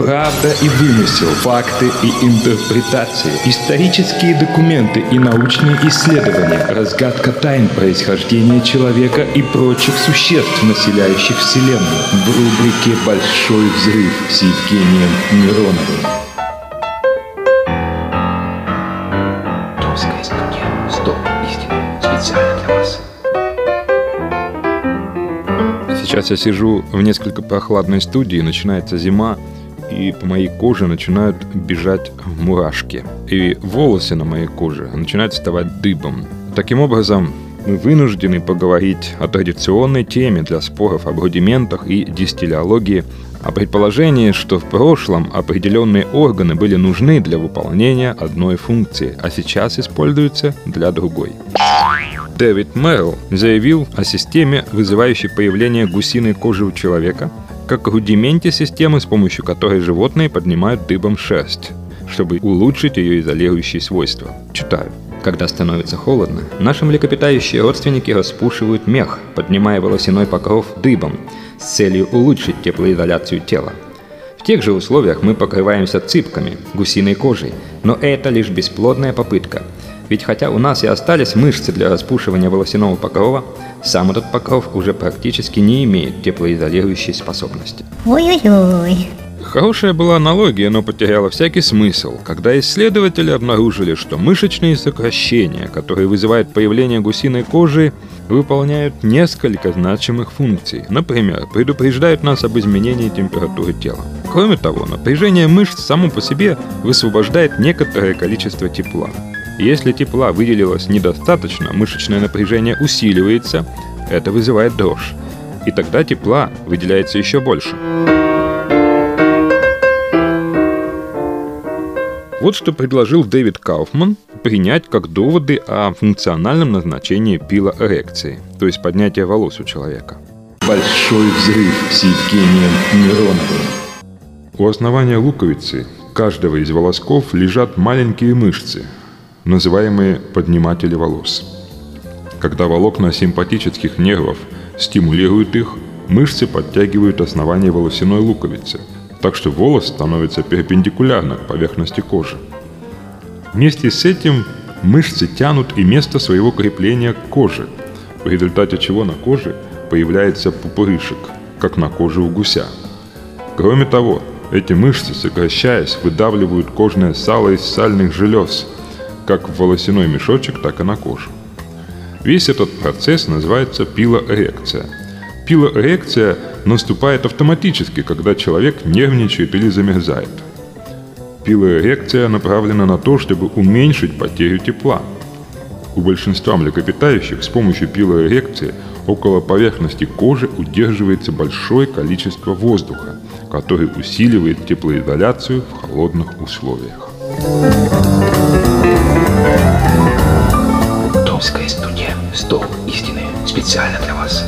Правда и вымысел, факты и интерпретации, исторические документы и научные исследования, разгадка тайн происхождения человека и прочих существ, населяющих Вселенную. В рубрике «Большой взрыв» с Евгением Мироновым. Сейчас я сижу в несколько прохладной студии, начинается зима, и по моей коже начинают бежать мурашки. И волосы на моей коже начинают вставать дыбом. Таким образом, мы вынуждены поговорить о традиционной теме для споров об рудиментах и дистиллиологии, о предположении, что в прошлом определенные органы были нужны для выполнения одной функции, а сейчас используются для другой. Дэвид Мэрл заявил о системе, вызывающей появление гусиной кожи у человека, как рудименте системы, с помощью которой животные поднимают дыбом шерсть, чтобы улучшить ее изолирующие свойства. Читаю. Когда становится холодно, наши млекопитающие родственники распушивают мех, поднимая волосяной покров дыбом, с целью улучшить теплоизоляцию тела. В тех же условиях мы покрываемся цыпками, гусиной кожей, но это лишь бесплодная попытка. Ведь хотя у нас и остались мышцы для распушивания волосяного покрова, сам этот покров уже практически не имеет теплоизолирующей способности. Ой-ой-ой. Хорошая была аналогия, но потеряла всякий смысл, когда исследователи обнаружили, что мышечные сокращения, которые вызывают появление гусиной кожи, выполняют несколько значимых функций. Например, предупреждают нас об изменении температуры тела. Кроме того, напряжение мышц само по себе высвобождает некоторое количество тепла. Если тепла выделилось недостаточно, мышечное напряжение усиливается, это вызывает дрожь. И тогда тепла выделяется еще больше. Вот что предложил Дэвид Кауфман принять как доводы о функциональном назначении пилоэрекции, то есть поднятия волос у человека. Большой взрыв с Евгением Мироновым. У основания луковицы каждого из волосков лежат маленькие мышцы, называемые подниматели волос. Когда волокна симпатических нервов стимулируют их, мышцы подтягивают основание волосяной луковицы, так что волос становится перпендикулярно к поверхности кожи. Вместе с этим мышцы тянут и место своего крепления к коже, в результате чего на коже появляется пупырышек, как на коже у гуся. Кроме того, эти мышцы, сокращаясь, выдавливают кожное сало из сальных желез, как в волосяной мешочек, так и на кожу. Весь этот процесс называется пилоэрекция. Пилоэрекция наступает автоматически, когда человек нервничает или замерзает. Пилоэрекция направлена на то, чтобы уменьшить потерю тепла. У большинства млекопитающих с помощью пилоэрекции около поверхности кожи удерживается большое количество воздуха, который усиливает теплоизоляцию в холодных условиях. Томская студия. Стоп. Истины. Специально для вас.